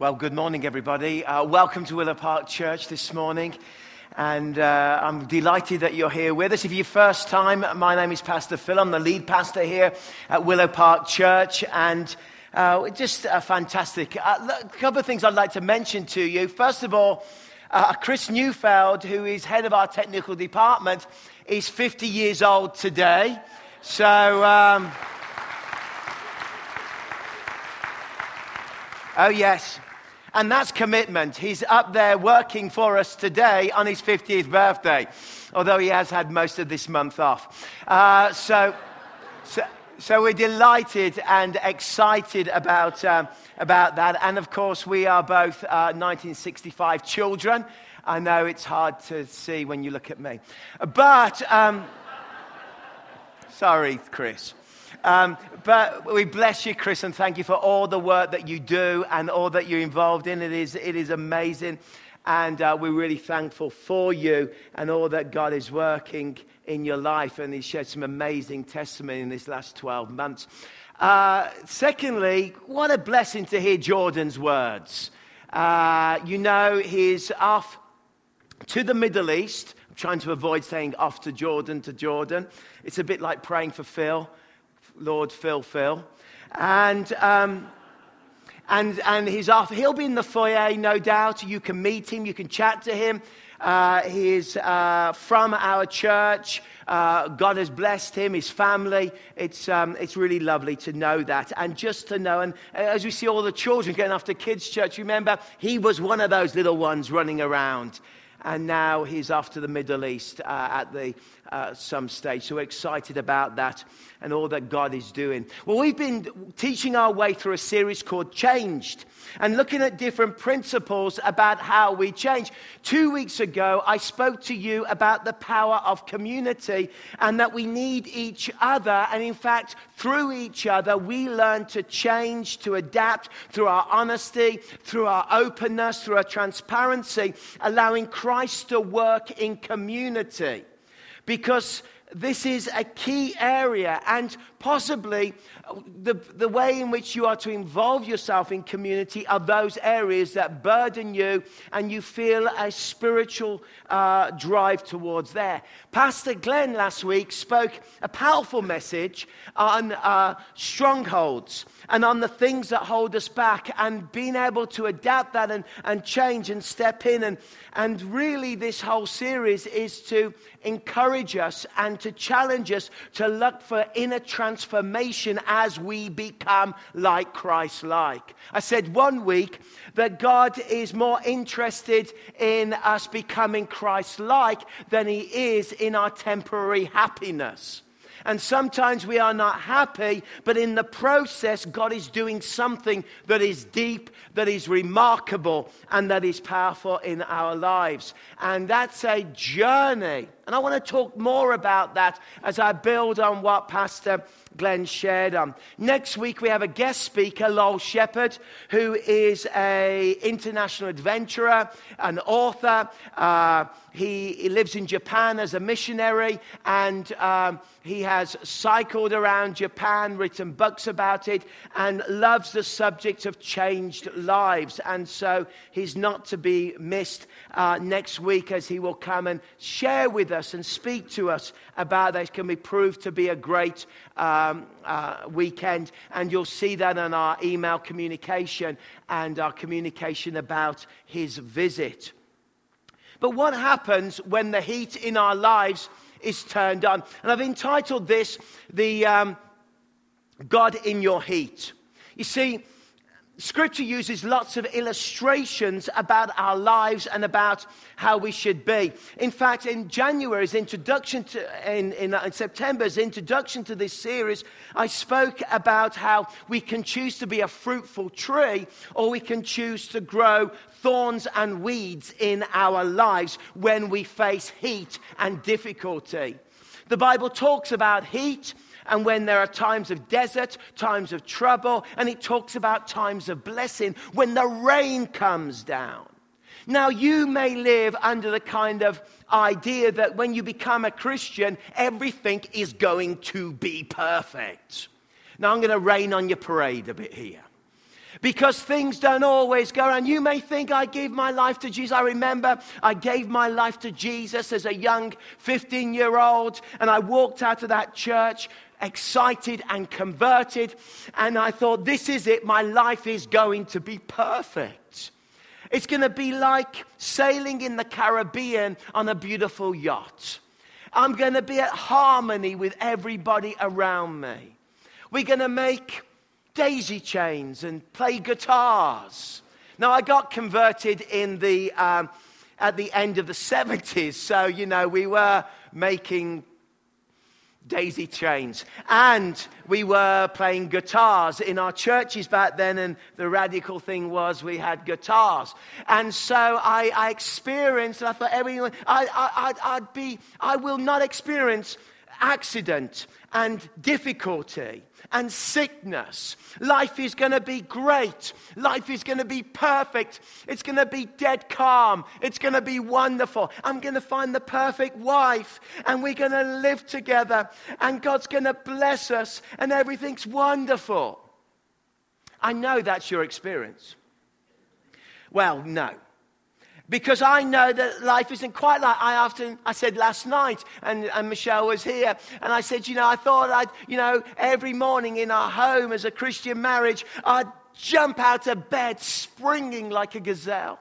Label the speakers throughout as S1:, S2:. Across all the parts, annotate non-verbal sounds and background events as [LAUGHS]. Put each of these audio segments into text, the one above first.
S1: Well, good morning, everybody. Uh, welcome to Willow Park Church this morning. And uh, I'm delighted that you're here with us. If you're first time, my name is Pastor Phil. I'm the lead pastor here at Willow Park Church. And uh, just fantastic. Uh, a couple of things I'd like to mention to you. First of all, uh, Chris Newfeld, who is head of our technical department, is 50 years old today. So. Um, oh, yes. And that's commitment. He's up there working for us today on his 50th birthday, although he has had most of this month off. Uh, so, so, so, we're delighted and excited about, um, about that. And of course, we are both uh, 1965 children. I know it's hard to see when you look at me. But, um, sorry, Chris. Um, but we bless you, Chris, and thank you for all the work that you do and all that you're involved in. It is, it is amazing. And uh, we're really thankful for you and all that God is working in your life. And He's shared some amazing testimony in this last 12 months. Uh, secondly, what a blessing to hear Jordan's words. Uh, you know, he's off to the Middle East. I'm trying to avoid saying off to Jordan to Jordan. It's a bit like praying for Phil. Lord Phil Phil. And, um, and, and he's off. He'll be in the foyer, no doubt. You can meet him, you can chat to him. Uh, he is uh, from our church. Uh, God has blessed him, his family. It's, um, it's really lovely to know that. And just to know, and as we see all the children getting off to kids' church, remember, he was one of those little ones running around. And now he's off to the Middle East uh, at the, uh, some stage. So we're excited about that and all that God is doing. Well, we've been teaching our way through a series called Changed and looking at different principles about how we change. Two weeks ago, I spoke to you about the power of community and that we need each other. And in fact, through each other, we learn to change, to adapt through our honesty, through our openness, through our transparency, allowing Christ to work in community. Because this is a key area, and possibly the, the way in which you are to involve yourself in community are those areas that burden you and you feel a spiritual uh, drive towards there. Pastor Glenn last week spoke a powerful message on uh, strongholds and on the things that hold us back and being able to adapt that and, and change and step in. And, and really, this whole series is to encourage us and to challenge us to look for inner transformation as we become like Christ like. I said one week that God is more interested in us becoming Christ like than he is in our temporary happiness. And sometimes we are not happy, but in the process, God is doing something that is deep, that is remarkable, and that is powerful in our lives. And that's a journey. And I want to talk more about that as I build on what Pastor Glenn shared on. Next week, we have a guest speaker, Lowell Sheppard, who is an international adventurer, an author. Uh, he, he, lives in Japan as a missionary, and um, he has cycled around Japan, written books about it, and loves the subject of changed lives. And so he's not to be missed uh, next week as he will come and share with us and speak to us about that. It can be proved to be a great um, uh, weekend, and you'll see that in our email communication and our communication about his visit. But what happens when the heat in our lives is turned on? And I've entitled this the um, God in your heat. You see, Scripture uses lots of illustrations about our lives and about how we should be. In fact, in January's introduction to, in, in, uh, in, September's introduction to this series, I spoke about how we can choose to be a fruitful tree or we can choose to grow thorns and weeds in our lives when we face heat and difficulty. The Bible talks about heat and when there are times of desert, times of trouble, and it talks about times of blessing when the rain comes down. Now, you may live under the kind of idea that when you become a Christian, everything is going to be perfect. Now, I'm going to rain on your parade a bit here. Because things don't always go around. You may think I gave my life to Jesus. I remember I gave my life to Jesus as a young 15 year old, and I walked out of that church excited and converted. And I thought, this is it. My life is going to be perfect. It's going to be like sailing in the Caribbean on a beautiful yacht. I'm going to be at harmony with everybody around me. We're going to make daisy chains and play guitars. Now, I got converted in the, um, at the end of the [LAUGHS] 70s, so, you know, we were making daisy chains. And we were playing guitars in our churches back then, and the radical thing was we had guitars. And so I, I experienced, and I thought, everyone, I, I, I'd be, I will not experience accident and difficulty and sickness. Life is going to be great. Life is going to be perfect. It's going to be dead calm. It's going to be wonderful. I'm going to find the perfect wife and we're going to live together and God's going to bless us and everything's wonderful. I know that's your experience. Well, no because I know that life isn't quite like I often, I said last night, and, and Michelle was here, and I said, you know, I thought I'd, you know, every morning in our home as a Christian marriage, I'd jump out of bed springing like a gazelle.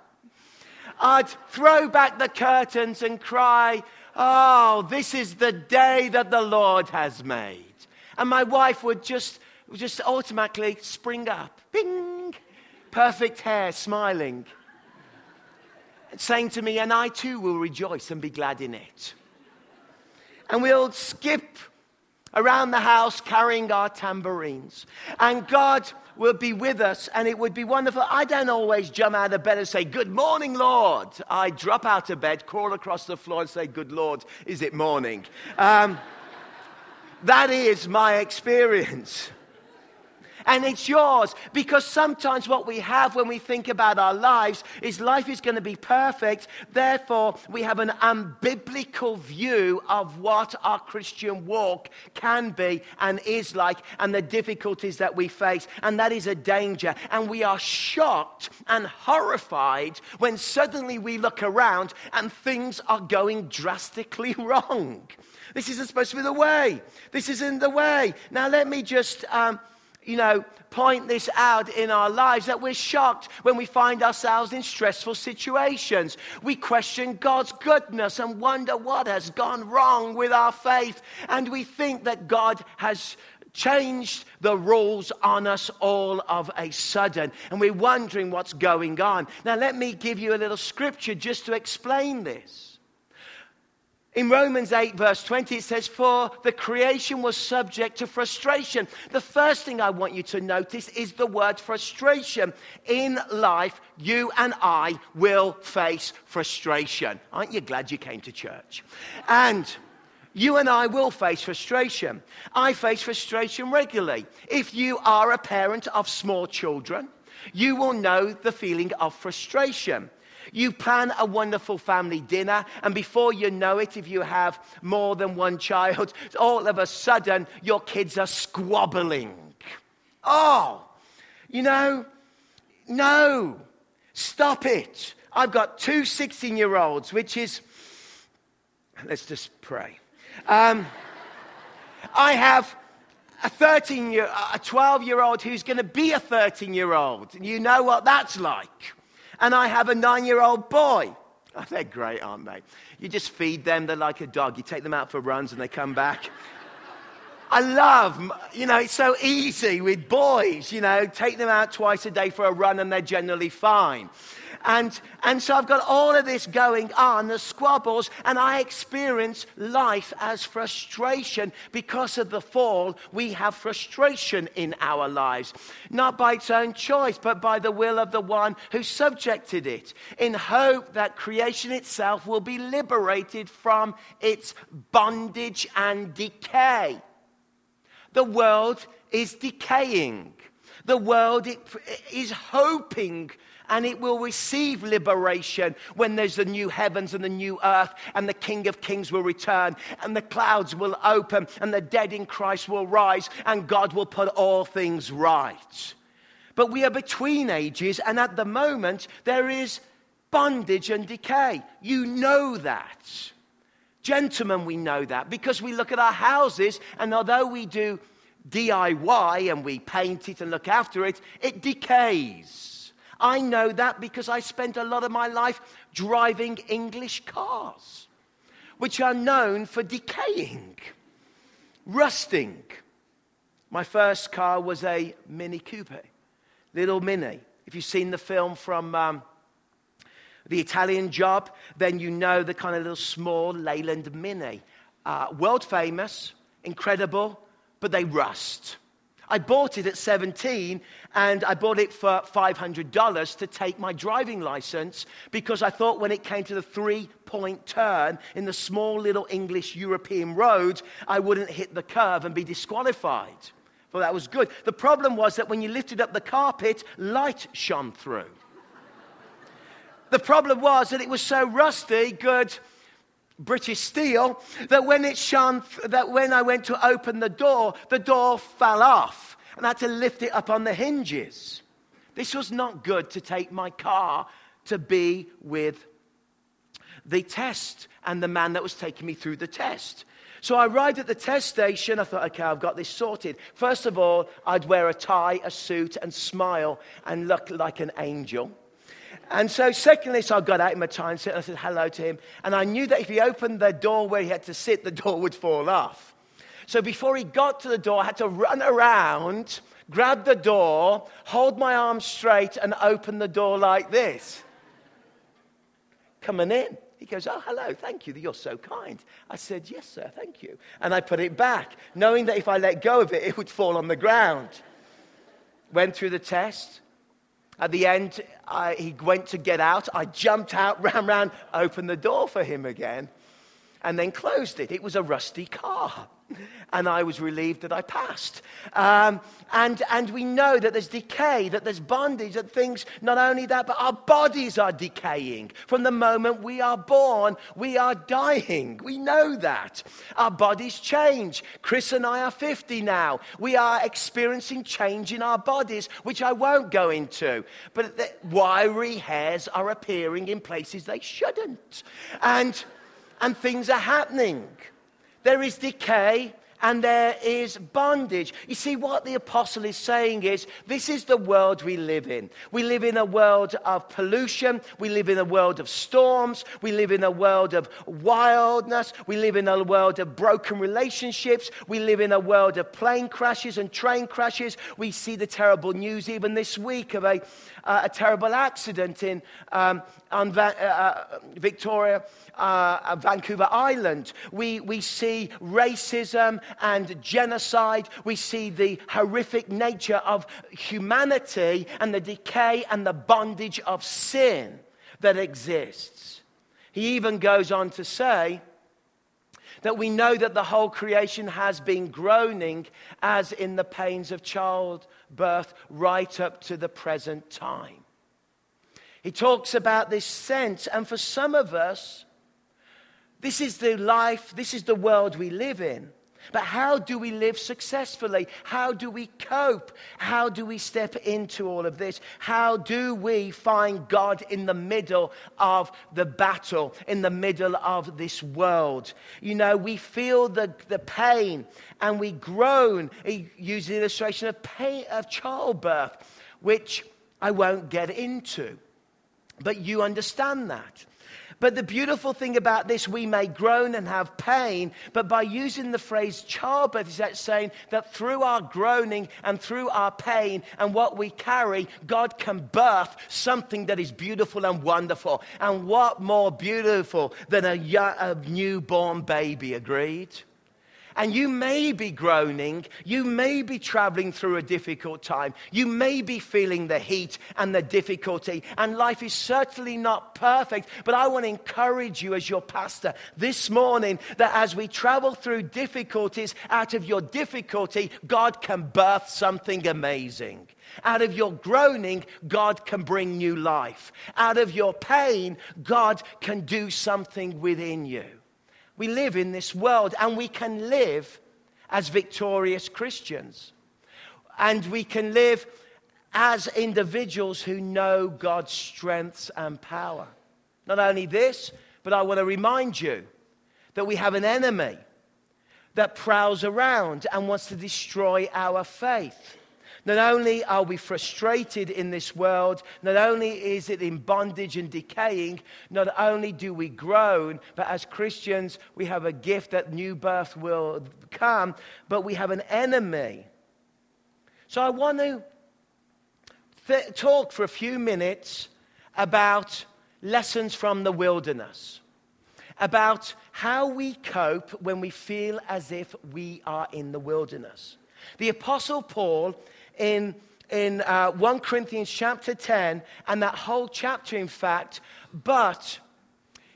S1: I'd throw back the curtains and cry, Oh, this is the day that the Lord has made. And my wife would just, just automatically spring up. Bing! Perfect hair, smiling saying to me, and I too will rejoice and be glad in it. And we'll skip around the house carrying our tambourines. And God will be with us, and it would be wonderful. I don't always jump out of bed and say, Good morning, Lord. I drop out of bed, crawl across the floor, and say, Good Lord, is it morning? Um, that is my experience and it's yours. Because sometimes what we have when we think about our lives is life is going to be perfect. Therefore, we have an unbiblical view of what our Christian walk can be and is like and the difficulties that we face. And that is a danger. And we are shocked and horrified when suddenly we look around and things are going drastically [LAUGHS] wrong. This isn't supposed to be the way. This isn't the way. Now, let me just um, you know, point this out in our lives that we're shocked when we find ourselves in stressful situations. We question God's goodness and wonder what has gone wrong with our faith. And we think that God has changed the rules on us all of a sudden. And we're wondering what's going on. Now, let me give you a little scripture just to explain this. In Romans 8, verse 20, it says, For the creation was subject to frustration. The first thing I want you to notice is the word frustration. In life, you and I will face frustration. Aren't you glad you came to church? And you and I will face frustration. I face frustration regularly. If you are a parent of small children, you will know the feeling of frustration. You plan a wonderful family dinner, and before you know it, if you have more than one child, all of a sudden your kids are squabbling. Oh, you know, no, stop it. I've got two 16 year olds, which is, let's just pray. Um, I have a 13 year, a 12 year old who's going to be a 13 year old. And you know what that's like and I have a nine year old boy. Oh, they're great, aren't they? You just feed them, they're like a dog. You take them out for runs and they come back. [LAUGHS] I love, you know, it's so easy with boys, you know, take them out twice a day for a run and they're generally fine. And, and so I've got all of this going on, the squabbles, and I experience life as frustration because of the fall. We have frustration in our lives, not by its own choice, but by the will of the one who subjected it, in hope that creation itself will be liberated from its bondage and decay. The world is decaying. The world is hoping and it will receive liberation when there's the new heavens and the new earth, and the King of Kings will return, and the clouds will open, and the dead in Christ will rise, and God will put all things right. but we are between ages, and at the moment, there is bondage and decay. You know that. Gentlemen, we know that because we look at our houses, and although we do DIY and we paint it and look after it, it decays. I know that because I spent a lot of my life driving English cars, which are known for decaying, rusting. My first car was a Mini Cooper, little Mini. If you've seen the film from um, the Italian job, then you know the kind of little small Leyland Mini. Uh, world famous, incredible, but they rust. I bought it at 17 and I bought it for $500 to take my driving license because I thought when it came to the three point turn in the small little English European road, I wouldn't hit the curve and be disqualified. Well, that was good. The problem was that when you lifted up the carpet, light shone through. The problem was that it was so rusty, good British steel, that when it shone, that when I went to open the door, the door fell off and I had to lift it up on the hinges. This was not good to take my car to be with the test and the man that was taking me through the test. So I arrived at the test station. I thought, okay, I've got this sorted. First of all, I'd wear a tie, a suit, and smile and look like an angel. And so, secondly, so I got out in my time and I said hello to him. And I knew that if he opened the door where he had to sit, the door would fall off. So, before he got to the door, I had to run around, grab the door, hold my arm straight, and open the door like this. Coming in. He goes, Oh, hello, thank you. You're so kind. I said, Yes, sir, thank you. And I put it back, knowing that if I let go of it, it would fall on the ground. Went through the test, at the end, I, he went to get out. I jumped out, [LAUGHS] ran round, opened the door for him again, and then closed it. It was a rusty car and I was relieved that I passed. Um, and, and we know that there's decay, that there's bondage, that things, not only that, but our bodies are decaying. From the moment we are born, we are dying. We know that. Our bodies change. Chris and I are 50 now. We are experiencing change in our bodies, which I won't go into. But the wiry hairs are appearing in places they shouldn't. And, and things are happening. There is decay and there is bondage. You see, what the apostle is saying is this is the world we live in. We live in a world of pollution. We live in a world of storms. We live in a world of wildness. We live in a world of broken relationships. We live in a world of plane crashes and train crashes. We see the terrible news even this week of a, uh, a terrible accident in um, on Va- uh, uh Victoria, uh, Vancouver Island. We, we see racism and genocide. We see the horrific nature of humanity and the decay and the bondage of sin that exists. He even goes on to say, that we know that the whole creation has been groaning as in the pains of childbirth right up to the present time. He talks about this sense, and for some of us, this is the life, this is the world we live in. But how do we live successfully? How do we cope? How do we step into all of this? How do we find God in the middle of the battle, in the middle of this world? You know, we feel the, the pain and we groan. He uses the illustration of pain of childbirth, which I won't get into. But you understand that. But the beautiful thing about this, we may groan and have pain, but by using the phrase childbirth, is that saying that through our groaning and through our pain and what we carry, God can birth something that is beautiful and wonderful. And what more beautiful than a, young, a newborn baby, agreed? And you may be groaning. You may be traveling through a difficult time. You may be feeling the heat and the difficulty. And life is certainly not perfect. But I want to encourage you as your pastor this morning that as we travel through difficulties, out of your difficulty, God can birth something amazing. Out of your groaning, God can bring new life. Out of your pain, God can do something within you. We live in this world and we can live as victorious Christians. And we can live as individuals who know God's strengths and power. Not only this, but I want to remind you that we have an enemy that prowls around and wants to destroy our faith. Not only are we frustrated in this world, not only is it in bondage and decaying, not only do we groan, but as Christians, we have a gift that new birth will come, but we have an enemy. So I want to th- talk for a few minutes about lessons from the wilderness, about how we cope when we feel as if we are in the wilderness. The Apostle Paul in, in uh, 1 Corinthians chapter 10, and that whole chapter, in fact, but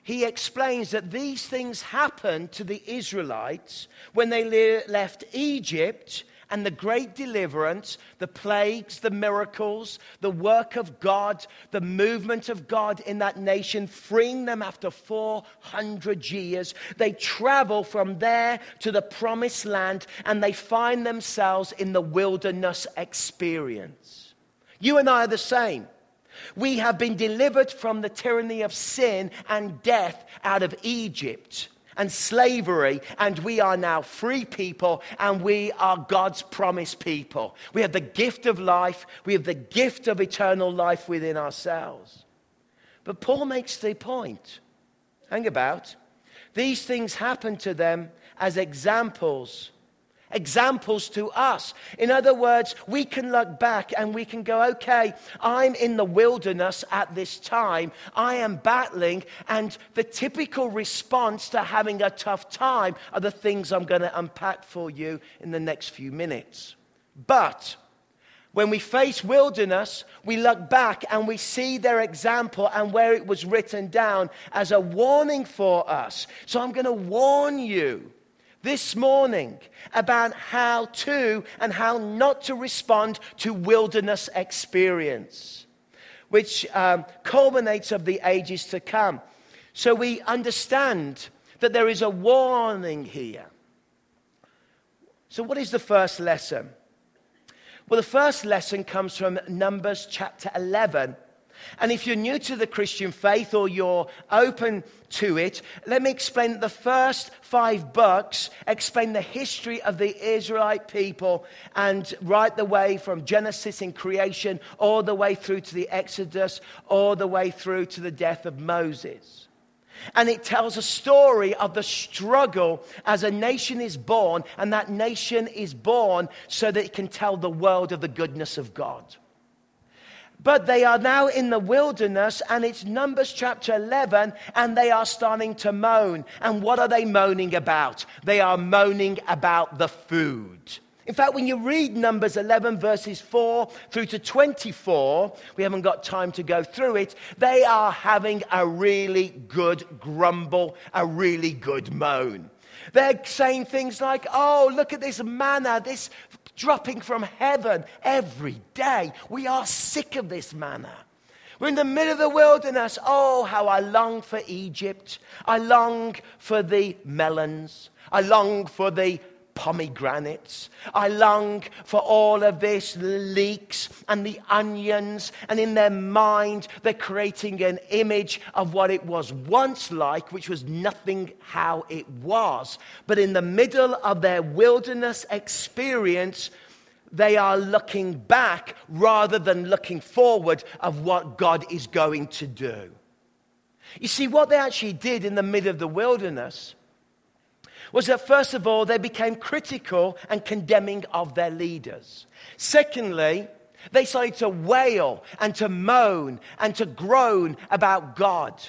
S1: he explains that these things happened to the Israelites when they le- left Egypt and the great deliverance, the plagues, the miracles, the work of God, the movement of God in that nation, freeing them after 400 years. They travel from there to the promised land and they find themselves in the wilderness experience. You and I are the same. We have been delivered from the tyranny of sin and death out of Egypt and slavery, and we are now free people, and we are God's promised people. We have the gift of life, we have the gift of eternal life within ourselves. But Paul makes the point hang about. These things happen to them as examples examples to us. In other words, we can look back and we can go, okay, I'm in the wilderness at this time. I am battling, and the typical response to having a tough time are the things I'm going to unpack for you in the next few minutes. But when we face wilderness, we look back and we see their example and where it was written down as a warning for us. So I'm going to warn you this morning about how to and how not to respond to wilderness experience, which um, culminates of the ages to come. So we understand that there is a warning here. So, what is the first lesson? Well, the first lesson comes from Numbers chapter 11, and if you're new to the Christian faith or you're open to it, let me explain the first five books explain the history of the Israelite people and right the way from Genesis in creation all the way through to the Exodus, all the way through to the death of Moses. And it tells a story of the struggle as a nation is born, and that nation is born so that it can tell the world of the goodness of God. But they are now in the wilderness, and it's Numbers chapter 11, and they are starting to moan. And what are they moaning about? They are moaning about the food. In fact, when you read Numbers 11, verses 4 through to 24, we haven't got time to go through it, they are having a really good grumble, a really good moan. They're saying things like, oh, look at this manna, this dropping from heaven every day. We are sick of this manna. We're in the middle of the wilderness. Oh, how I long for Egypt. I long for the melons. I long for the pomegranates. I long for all of this leeks and the onions, and in their mind, they're creating an image of what it was once like, which was nothing how it was. But in the middle of their wilderness experience, they are looking back rather than looking forward of what God is going to do. You see, what they actually did in the middle of the wilderness was that, first of all, they became critical and condemning of their leaders. Secondly, they started to wail and to moan and to groan about God.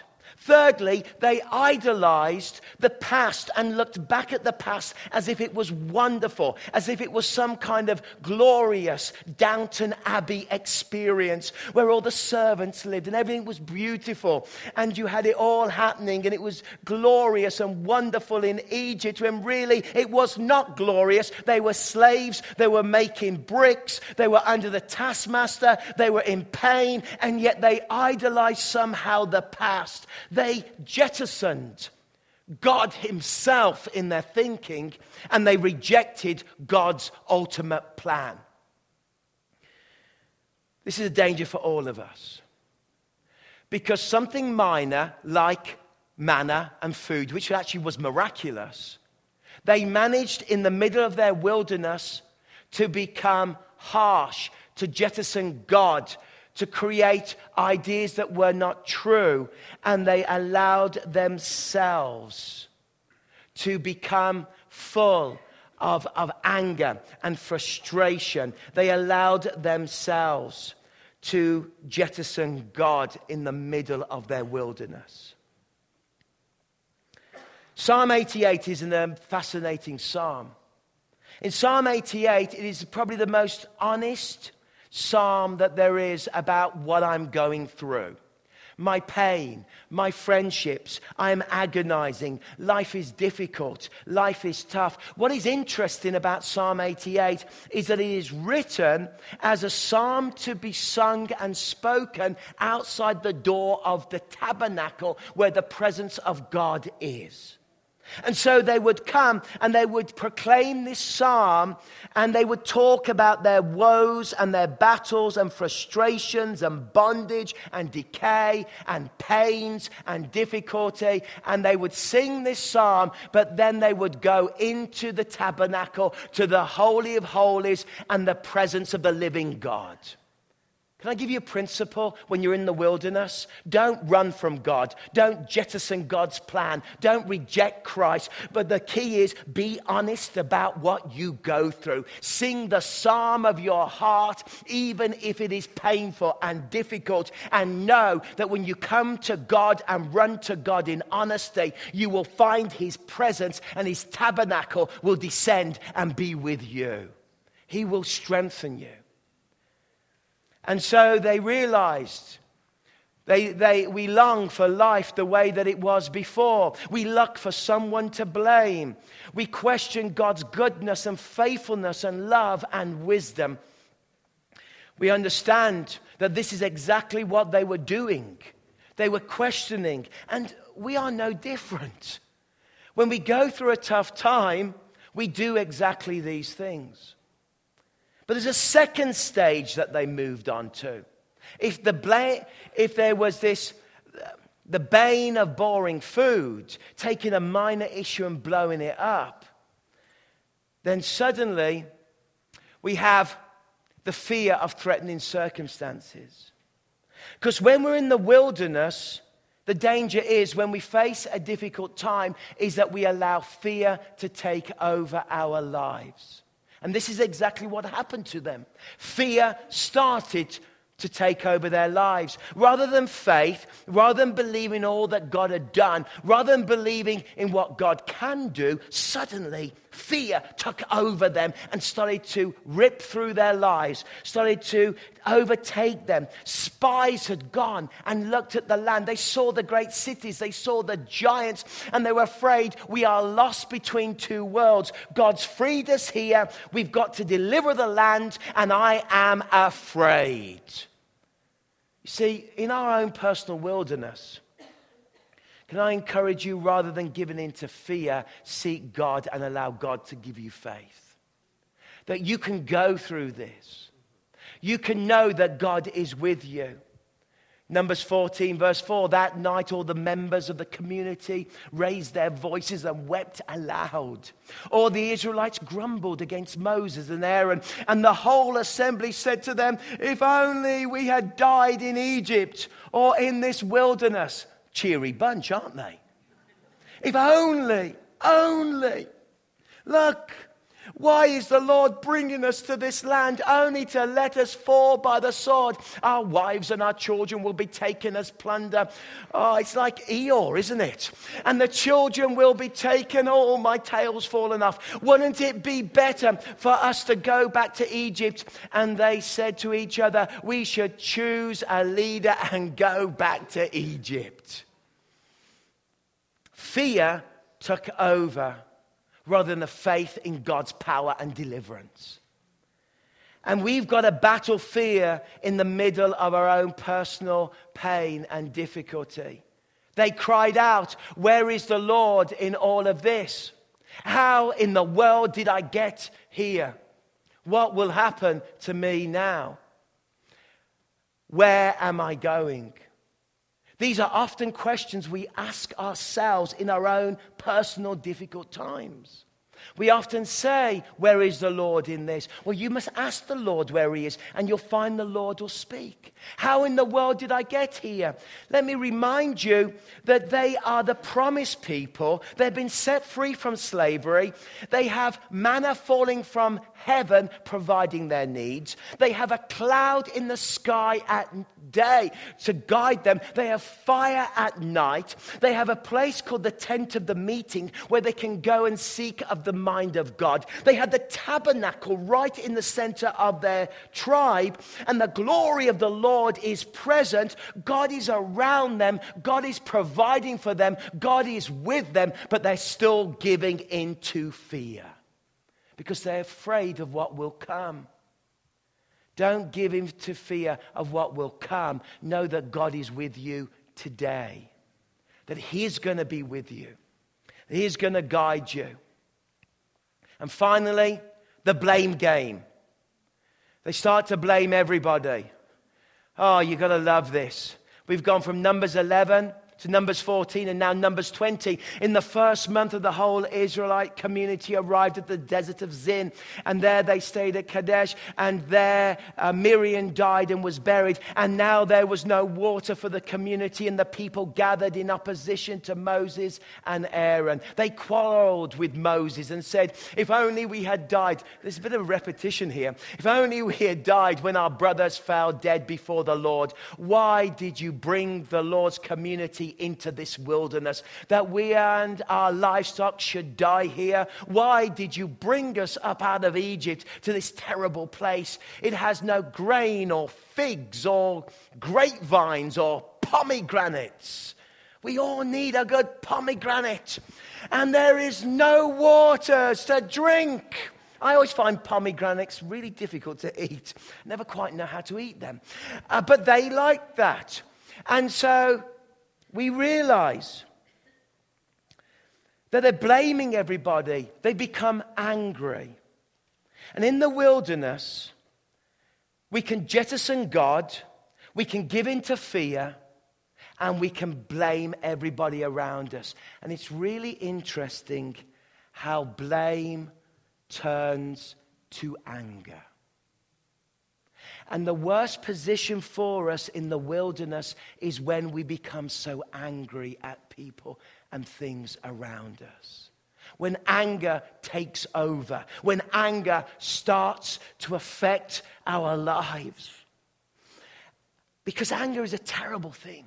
S1: Thirdly, they idolized the past and looked back at the past as if it was wonderful, as if it was some kind of glorious Downton Abbey experience where all the servants lived and everything was beautiful. And you had it all happening and it was glorious and wonderful in Egypt when really it was not glorious. They were slaves, they were making bricks, they were under the taskmaster, they were in pain, and yet they idolized somehow the past. They jettisoned God Himself in their thinking and they rejected God's ultimate plan. This is a danger for all of us. Because something minor, like manna and food, which actually was miraculous, they managed in the middle of their wilderness to become harsh, to jettison God, to create ideas that were not true, and they allowed themselves to become full of, of anger and frustration. They allowed themselves to jettison God in the middle of their wilderness. Psalm 88 is a fascinating psalm. In Psalm 88, it is probably the most honest psalm that there is about what I'm going through my pain, my friendships. I am agonizing. Life is difficult. Life is tough. What is interesting about Psalm 88 is that it is written as a psalm to be sung and spoken outside the door of the tabernacle where the presence of God is. And so they would come and they would proclaim this psalm and they would talk about their woes and their battles and frustrations and bondage and decay and pains and difficulty. And they would sing this psalm, but then they would go into the tabernacle to the Holy of Holies and the presence of the living God. Can I give you a principle when you're in the wilderness? Don't run from God. Don't jettison God's plan. Don't reject Christ. But the key is be honest about what you go through. Sing the psalm of your heart, even if it is painful and difficult. And know that when you come to God and run to God in honesty, you will find his presence and his tabernacle will descend and be with you. He will strengthen you. And so they realized they, they, we long for life the way that it was before. We look for someone to blame. We question God's goodness and faithfulness and love and wisdom. We understand that this is exactly what they were doing. They were questioning, and we are no different. When we go through a tough time, we do exactly these things. But there's a second stage that they moved on to. If, the if there was this, the bane of boring food, taking a minor issue and blowing it up, then suddenly we have the fear of threatening circumstances. Because when we're in the wilderness, the danger is when we face a difficult time, is that we allow fear to take over our lives. And this is exactly what happened to them. Fear started to take over their lives. Rather than faith, rather than believing all that God had done, rather than believing in what God can do, suddenly fear took over them and started to rip through their lives, started to overtake them. Spies had gone and looked at the land. They saw the great cities, they saw the giants, and they were afraid we are lost between two worlds. God's freed us here. We've got to deliver the land, and I am afraid. You see, in our own personal wilderness, can I encourage you rather than giving in to fear, seek God and allow God to give you faith? That you can go through this. You can know that God is with you. Numbers 14, verse 4 that night, all the members of the community raised their voices and wept aloud. All the Israelites grumbled against Moses and Aaron, and the whole assembly said to them, If only we had died in Egypt or in this wilderness. Cheery bunch, aren't they? If only, only. Look, why is the Lord bringing us to this land only to let us fall by the sword? Our wives and our children will be taken as plunder. Oh, it's like Eeyore, isn't it? And the children will be taken. Oh, my tail's fallen off. Wouldn't it be better for us to go back to Egypt? And they said to each other, We should choose a leader and go back to Egypt. Fear took over rather than the faith in God's power and deliverance. And we've got to battle fear in the middle of our own personal pain and difficulty. They cried out, Where is the Lord in all of this? How in the world did I get here? What will happen to me now? Where am I going? These are often questions we ask ourselves in our own personal difficult times. We often say, Where is the Lord in this? Well, you must ask the Lord where He is, and you'll find the Lord will speak. How in the world did I get here? Let me remind you that they are the promised people. They've been set free from slavery. They have manna falling from heaven providing their needs. They have a cloud in the sky at day to guide them. They have fire at night. They have a place called the tent of the meeting where they can go and seek of the mind of God. They have the tabernacle right in the center of their tribe, and the glory of the Lord is present. God is around them. God is providing for them. God is with them, but they're still giving into fear because they're afraid of what will come. Don't give in to fear of what will come. Know that God is with you today, that He's going to be with you, He's going to guide you. And finally, the blame game. They start to blame everybody. Oh, you've got to love this. We've gone from Numbers 11 to Numbers 14 and now Numbers 20. In the first month of the whole Israelite community arrived at the desert of Zin, and there they stayed at Kadesh, and there uh, Miriam died and was buried, and now there was no water for the community, and the people gathered in opposition to Moses and Aaron. They quarreled with Moses and said, If only we had died. There's a bit of repetition here. If only we had died when our brothers fell dead before the Lord. Why did you bring the Lord's community? Into this wilderness, that we and our livestock should die here. Why did you bring us up out of Egypt to this terrible place? It has no grain or figs or grapevines or pomegranates. We all need a good pomegranate. And there is no waters to drink. I always find pomegranates really difficult to eat. Never quite know how to eat them. Uh, but they like that. And so we realize that they're blaming everybody. They become angry. And in the wilderness, we can jettison God, we can give in to fear, and we can blame everybody around us. And it's really interesting how blame turns to anger. And the worst position for us in the wilderness is when we become so angry at people and things around us. When anger takes over, when anger starts to affect our lives. Because anger is a terrible thing.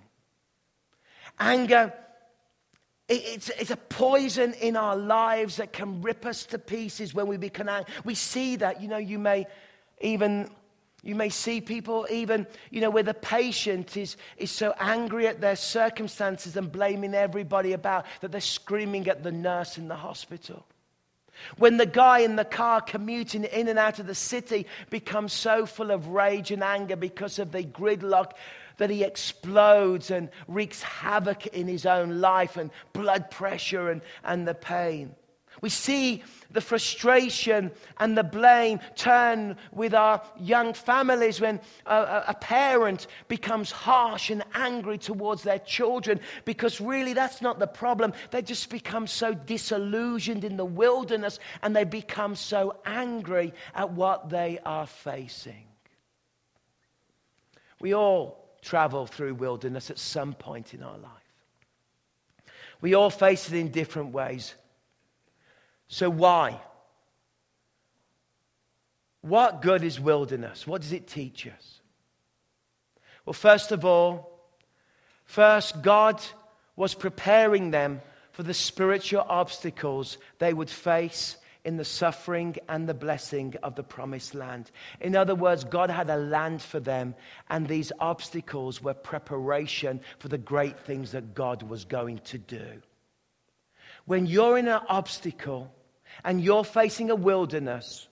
S1: Anger it's, it's, a poison in our lives that can rip us to pieces when we become angry. We see that, you know, you may even you may see people even, you know, where the patient is, is so angry at their circumstances and blaming everybody about that they're screaming at the nurse in the hospital. When the guy in the car commuting in and out of the city becomes so full of rage and anger because of the gridlock that he explodes and wreaks havoc in his own life and blood pressure and, and the pain. We see the frustration and the blame turn with our young families when a, a, parent becomes harsh and angry towards their children because really that's not the problem. They just become so disillusioned in the wilderness and they become so angry at what they are facing. We all travel through wilderness at some point in our life. We all face it in different ways. So, why? What good is wilderness? What does it teach us? Well, first of all, first, God was preparing them for the spiritual obstacles they would face in the suffering and the blessing of the promised land. In other words, God had a land for them, and these obstacles were preparation for the great things that God was going to do. When you're in an obstacle, and you're facing a wilderness,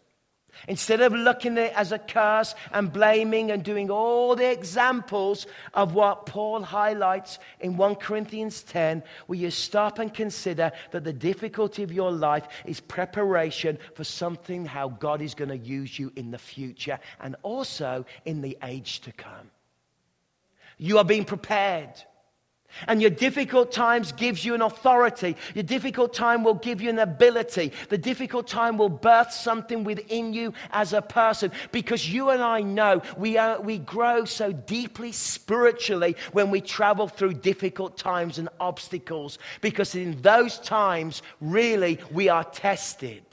S1: instead of looking at it as a curse and blaming and doing all the examples of what Paul highlights in 1 Corinthians 10, will you stop and consider that the difficulty of your life is preparation for something how God is going to use you in the future and also in the age to come? You are being prepared. And your difficult times gives you an authority. Your difficult time will give you an ability. The difficult time will birth something within you as a person because you and I know we, are, we grow so deeply spiritually when we travel through difficult times and obstacles because in those times, really, we are tested.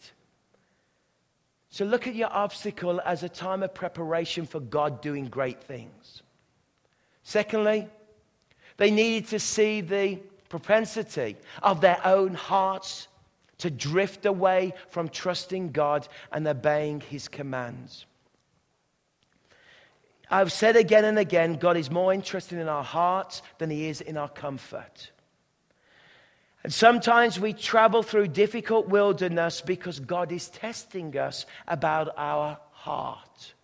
S1: So look at your obstacle as a time of preparation for God doing great things. Secondly, they needed to see the propensity of their own hearts to drift away from trusting God and obeying His commands. I've said again and again, God is more interested in our hearts than He is in our comfort. And sometimes we travel through difficult wilderness because God is testing us about our heart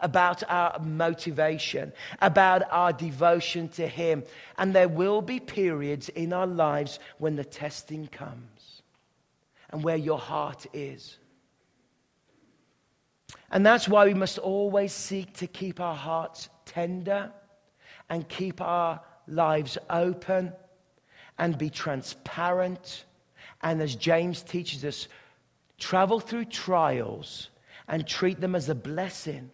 S1: about our motivation, about our devotion to Him. And there will be periods in our lives when the testing comes and where your heart is. And that's why we must always seek to keep our hearts tender and keep our lives open and be transparent. And as James teaches us, travel through trials and treat them as a blessing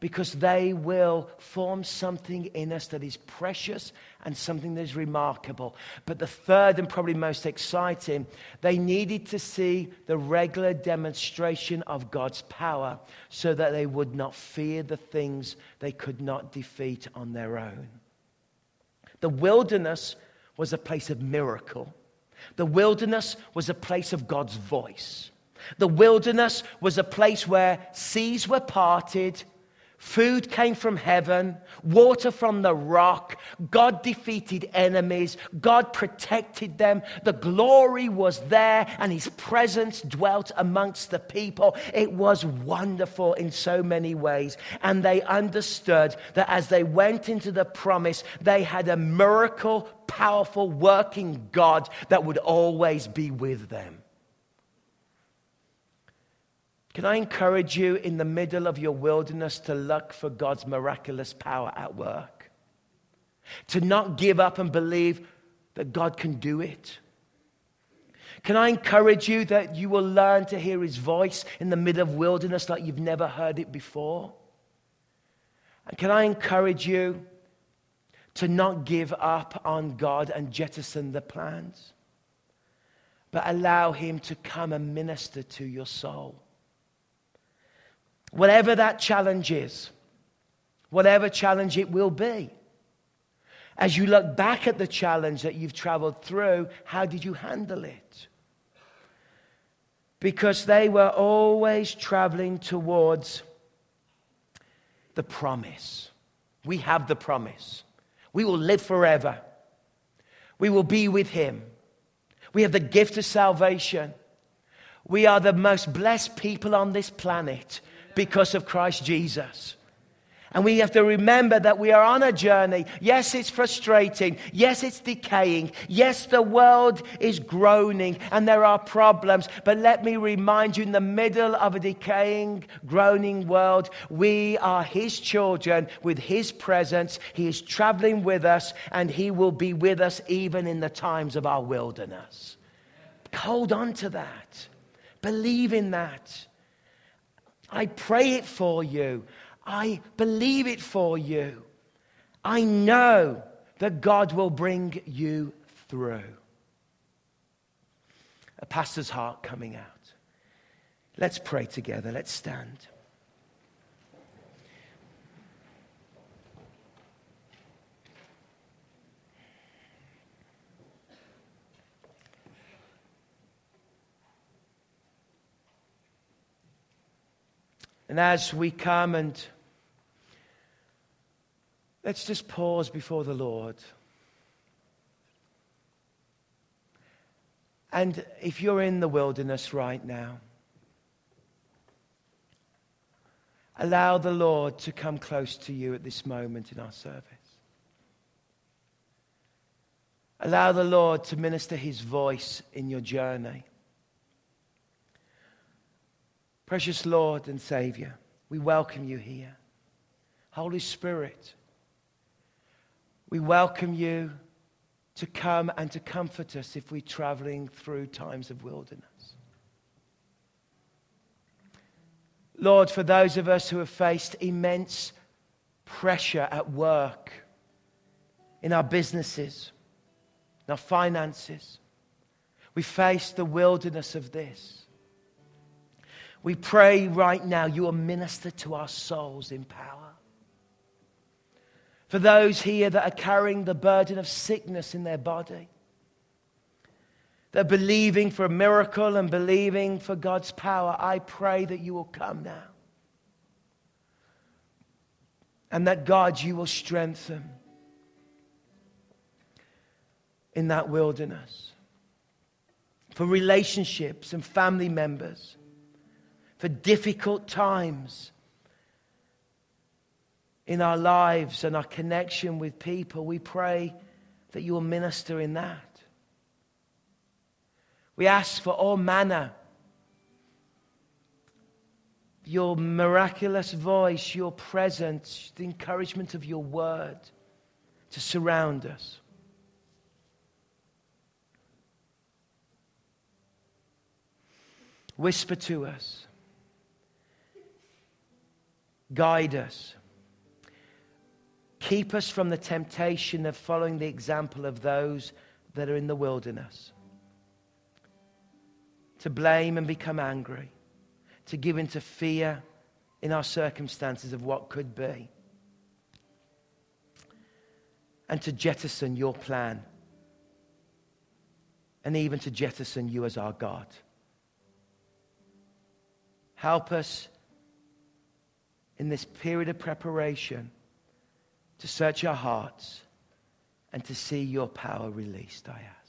S1: because they will form something in us that is precious and something that is remarkable. But the third and probably most exciting, they needed to see the regular demonstration of God's power so that they would not fear the things they could not defeat on their own. The wilderness was a place of miracle. The wilderness was a place of God's voice. The wilderness was a place where seas were parted Food came from heaven, water from the rock. God defeated enemies. God protected them. The glory was there, and His presence dwelt amongst the people. It was wonderful in so many ways. And they understood that as they went into the promise, they had a miracle, powerful, working God that would always be with them. Can I encourage you in the middle of your wilderness to look for God's miraculous power at work? To not give up and believe that God can do it. Can I encourage you that you will learn to hear his voice in the middle of wilderness like you've never heard it before? And can I encourage you to not give up on God and jettison the plans, but allow him to come and minister to your soul? Whatever that challenge is, whatever challenge it will be. As you look back at the challenge that you've traveled through, how did you handle it? Because they were always traveling towards the promise. We have the promise. We will live forever. We will be with Him. We have the gift of salvation. We are the most blessed people on this planet because of Christ Jesus. And we have to remember that we are on a journey. Yes, it's frustrating. Yes, it's decaying. Yes, the world is groaning and there are problems. But let me remind you in the middle of a decaying, groaning world, we are His children with His presence. He is traveling with us and He will be with us even in the times of our wilderness. Hold on to that. Believe in that. I pray it for you. I believe it for you. I know that God will bring you through. A pastor's heart coming out. Let's pray together. Let's stand. And as we come and let's just pause before the Lord. And if you're in the wilderness right now, allow the Lord to come close to you at this moment in our service. Allow the Lord to minister his voice in your journey. Precious Lord and Savior, we welcome you here. Holy Spirit, We welcome you to come and to comfort us if we're traveling through times of wilderness. Lord, for those of us who have faced immense pressure at work, in our businesses, in our finances, we face the wilderness of this. We pray right now you will minister to our souls in power. For those here that are carrying the burden of sickness in their body, they're believing for a miracle and believing for God's power, I pray that you will come now. And that God, you will strengthen in that wilderness. For relationships and family members, for difficult times in our lives and our connection with people, we pray that you will minister in that. We ask for all manner, your miraculous voice, your presence, the encouragement of your word to surround us. Whisper to us, guide us. Keep us from the temptation of following the example of those that are in the wilderness. To blame and become angry, to give into fear in our circumstances of what could be, and to jettison your plan, and even to jettison you as our God. Help us in this period of preparation to search our hearts and to see your power released, I ask.